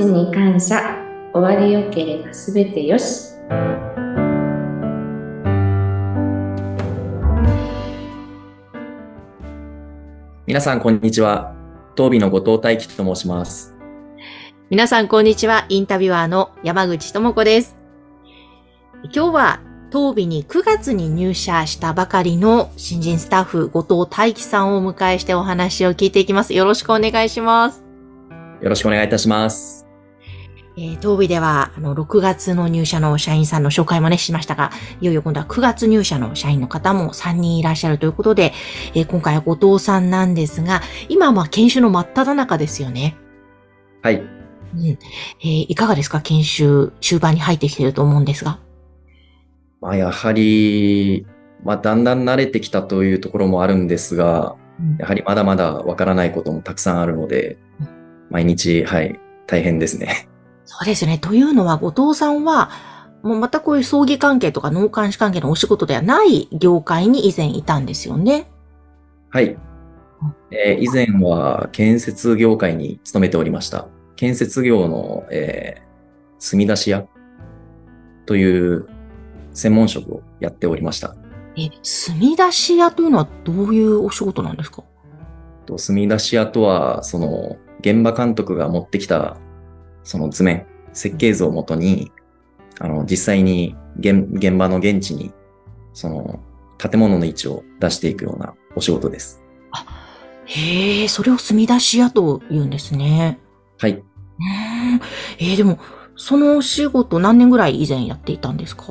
ちに感謝終わりよければすべてよし皆さん、こんにちは。当美の後藤大樹と申します。皆さん、こんにちは。インタビュアーの山口智子です。今日は、当美に9月に入社したばかりの新人スタッフ、後藤大樹さんをお迎えしてお話を聞いていきます。よろしくお願いします。よろしくお願いいたします。えー、当美では、あの、6月の入社の社員さんの紹介もね、しましたが、いよいよ今度は9月入社の社員の方も3人いらっしゃるということで、えー今回は後藤さんなんですが、今はまあ研修の真っ只中ですよね。はい。うん。えーいかがですか？研修中盤に入ってきてると思うんですが。まあ、やはり、まあ、だんだん慣れてきたというところもあるんですが、うんやはりまだまだわからないこともたくさんあるので、毎日、はい、大変ですね。そうですね。というのは、後藤さんは、もうまたこういう葬儀関係とか農監視関係のお仕事ではない業界に以前いたんですよね。はい。えー以前は建設業界に勤めておりました。建設業の、えー墨出し屋という専門職をやっておりました。え、墨出し屋というのはどういうお仕事なんですか？と墨出し屋とは、その、現場監督が持ってきた、その図面、設計図をもとに、あの、実際に現現場の現地に、その、建物の位置を出していくようなお仕事です。へえ、それを墨出し屋と言うんですね。はい。うーん。えーでも、そのお仕事何年ぐらい以前やっていたんですか？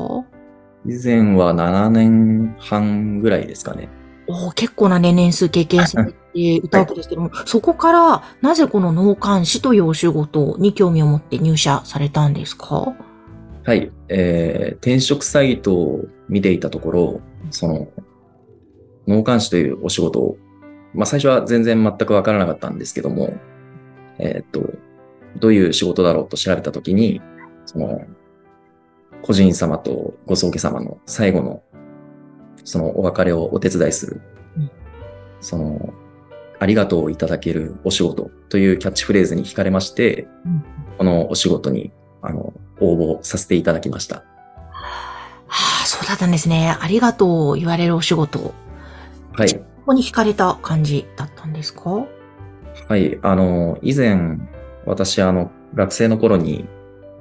以前は7年半ぐらいですかね。おー結構なね、年数経験されていたわけですけども、そこから、なぜこの農監視というお仕事に興味を持って入社されたんですか？はい。えー転職サイトを見ていたところ、その、農監視というお仕事を、まあ最初は全然全くわからなかったんですけども、えーっと、どういう仕事だろうと調べたときに、その、個人様とご葬儀様の最後の、そのお別れをお手伝いする。うん、その、ありがとうをいただけるお仕事というキャッチフレーズに惹かれまして、うんこのお仕事に、あの、応募させていただきました。はあ、そうだったんですね。ありがとう言われるお仕事。はい。ここに惹かれた感じだったんですか？はい。あの、以前、私、あの、学生の頃に、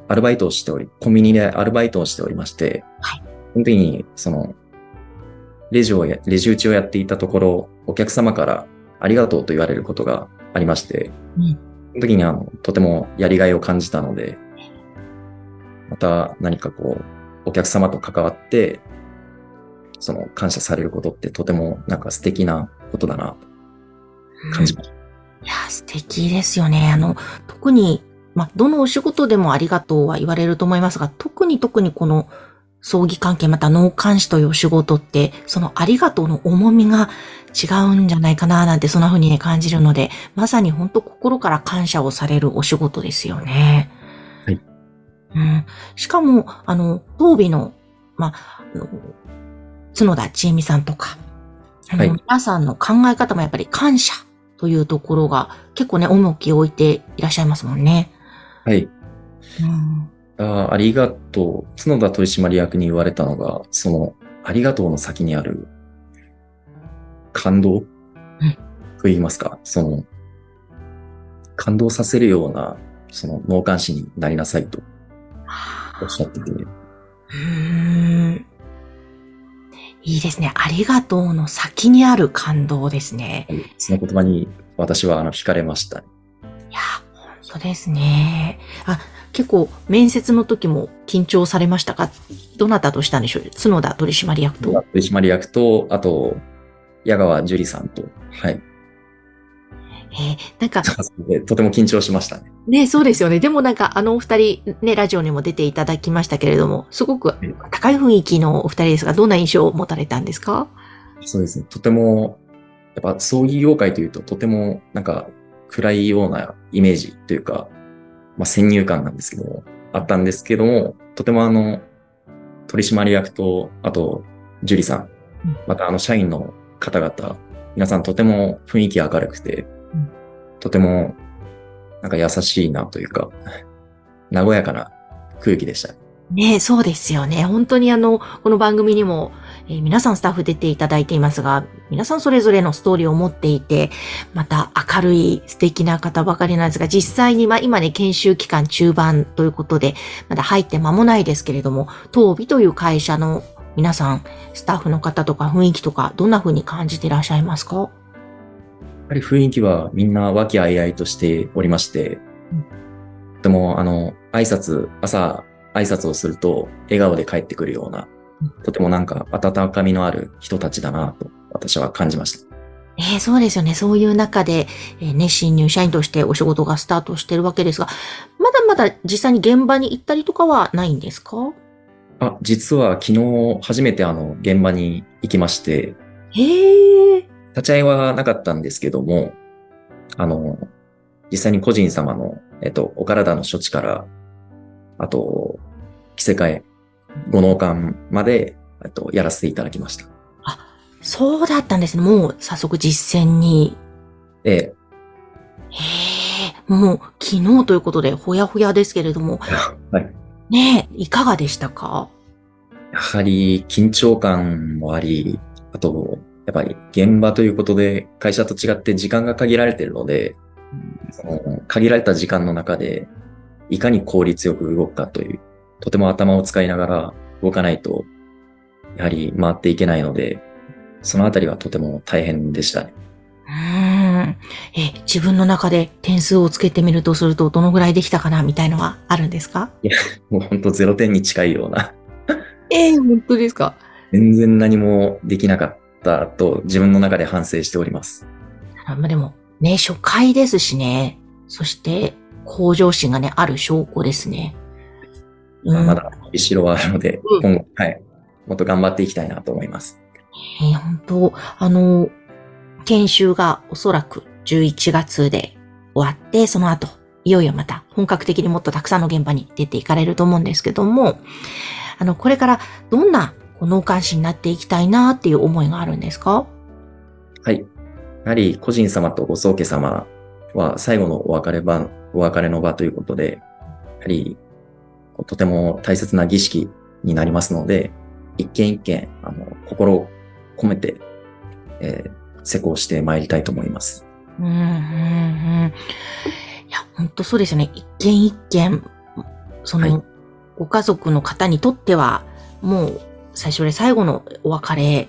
アルバイトをしており、コンビニでアルバイトをしておりまして、はいその時に、その、レジをや、レジ打ちをやっていたところ、お客様からありがとうと言われることがありまして、うんその時に、あの、とてもやりがいを感じたので、また何かこう、お客様と関わって、その感謝されることってとてもなんか素敵なことだなと感じました。いや、素敵ですよね。あの、特に、まあ、どのお仕事でもありがとうは言われると思いますが、特に特にこの葬儀関係、また農監視というお仕事って、そのありがとうの重みが違うんじゃないかな、なんてそんな風にね、感じるので、まさに本当心から感謝をされるお仕事ですよね。はい。うん。しかも、あの、当美の、まあ、あの角田千恵美さんとか、あの、はい皆さんの考え方もやっぱり感謝というところが結構ね、重きを置いていらっしゃいますもんね。はい。うん。あありがとう。角田取締役に言われたのが、その、ありがとうの先にある、感動、と言いますか、その、感動させるような、その、脳幹視になりなさいとおっしゃってて、うーんいいですね。ありがとうの先にある感動ですね。はいその言葉に私はあの惹かれました。いや、本当ですね。あ、結構面接の時も緊張されましたか？どなたとしたんでしょう？角田取締役と。取締役と、あと、矢川樹里さんと、はい。えーなんか、でとても緊張しましたね。ね、そうですよね。でもなんか、あのお二人、ね、ラジオにも出ていただきましたけれども、すごく高い雰囲気のお二人ですが、どんな印象を持たれたんですか？そうですね。とても、やっぱ葬儀業界というととてもなんか暗いようなイメージというか、まあ先入観なんですけども、あったんですけども、とてもあの、取締役と、あと、樹里さんうん、またあの社員の方々、皆さんとても雰囲気明るくてうん、とてもなんか優しいなというか、和やかな空気でした。ねそうですよね。本当にあの、この番組にも、えー、皆さんスタッフ出ていただいていますが、皆さんそれぞれのストーリーを持っていて、また明るい素敵な方ばかりなんですが、実際にまあ今ね、研修期間中盤ということで、まだ入って間もないですけれども、東美という会社の皆さん、スタッフの方とか雰囲気とか、どんな風に感じていらっしゃいますか？やっぱり雰囲気はみんな和気あいあいとしておりまして、うん、でもあの、挨拶、朝挨拶をすると笑顔で帰ってくるような、とてもなんか温かみのある人たちだなと私は感じました。えー、そうですよね。そういう中で、えー、ね、新入社員としてお仕事がスタートしてるわけですが、まだまだ実際に現場に行ったりとかはないんですか？あ、実は昨日初めてあの現場に行きまして、へえ。立ち会いはなかったんですけども、あの、実際に個人様の、えっと、お体の処置から、あと、着せ替え、ご納館まで、えっと、やらせていただきました。あ、そうだったんですね。もう早速実践に。ええ。へえ、もう昨日ということでほやほやですけれども。はい。ねえ、いかがでしたか？やはり緊張感もあり、あと、やっぱり現場ということで会社と違って時間が限られているので、その限られた時間の中でいかに効率よく動くかという、とても頭を使いながら動かないと、やはり回っていけないので、そのあたりはとても大変でしたね。うん。え、自分の中で点数をつけてみるとすると、どのぐらいできたかなみたいのはあるんですか？いや、もう本当0点に近いような。えー、本当ですか？全然何もできなかったと自分の中で反省しております。まあでも、ね、初回ですしね。そして、向上心がね、ある証拠ですね。うん、まだ、後ろはあるので、うん、今後、はい。もっと頑張っていきたいなと思います。えー、本当あの、研修がおそらく11月で終わって、その後、いよいよまた本格的にもっとたくさんの現場に出ていかれると思うんですけども、あの、これからどんな脳幹視になっていきたいなっていう思いがあるんですか？はい。やはり個人様とご宗家様は最後のお別れ場、お別れの場ということで、やはりとても大切な儀式になりますので、一件一件、あの、心を込めて、えー、施工してまいりたいと思います。うん、うん、うん。いや、本当そうですよね。一件一件、その、はい、ご家族の方にとっては、もう、最初で最後のお別れ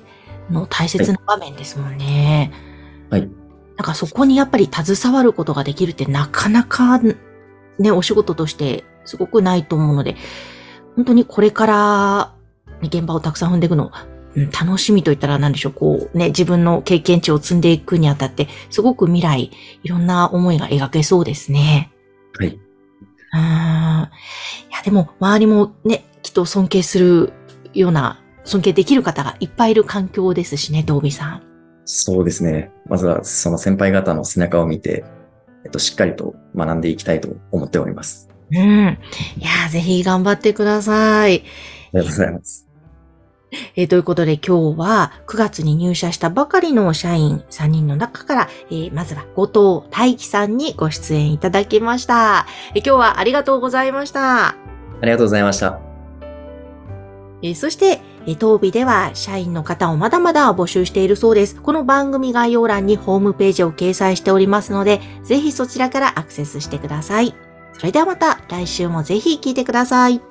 の大切な場面ですもんね。はい。なんかそこにやっぱり携わることができるってなかなかね、お仕事としてすごくないと思うので、本当にこれから、現場をたくさん踏んでいくの、うん、楽しみと言ったら何でしょう、こうね、自分の経験値を積んでいくにあたって、すごく未来、いろんな思いが描けそうですね。はい。うん。いや、でも、周りもね、きっと尊敬するような、尊敬できる方がいっぱいいる環境ですしね、道美さん。そうですね。まずは、その先輩方の背中を見て、えっと、しっかりと学んでいきたいと思っております。うん。いやぜひ頑張ってください。ありがとうございます。えー、ということで今日は9月に入社したばかりの社員3人の中から、えー、まずは後藤大樹さんにご出演いただきました、えー、今日はありがとうございました。ありがとうございました。えー、そして、え当日では社員の方をまだまだ募集しているそうです。この番組概要欄にホームページを掲載しておりますので、ぜひそちらからアクセスしてください。それではまた来週もぜひ聴いてください。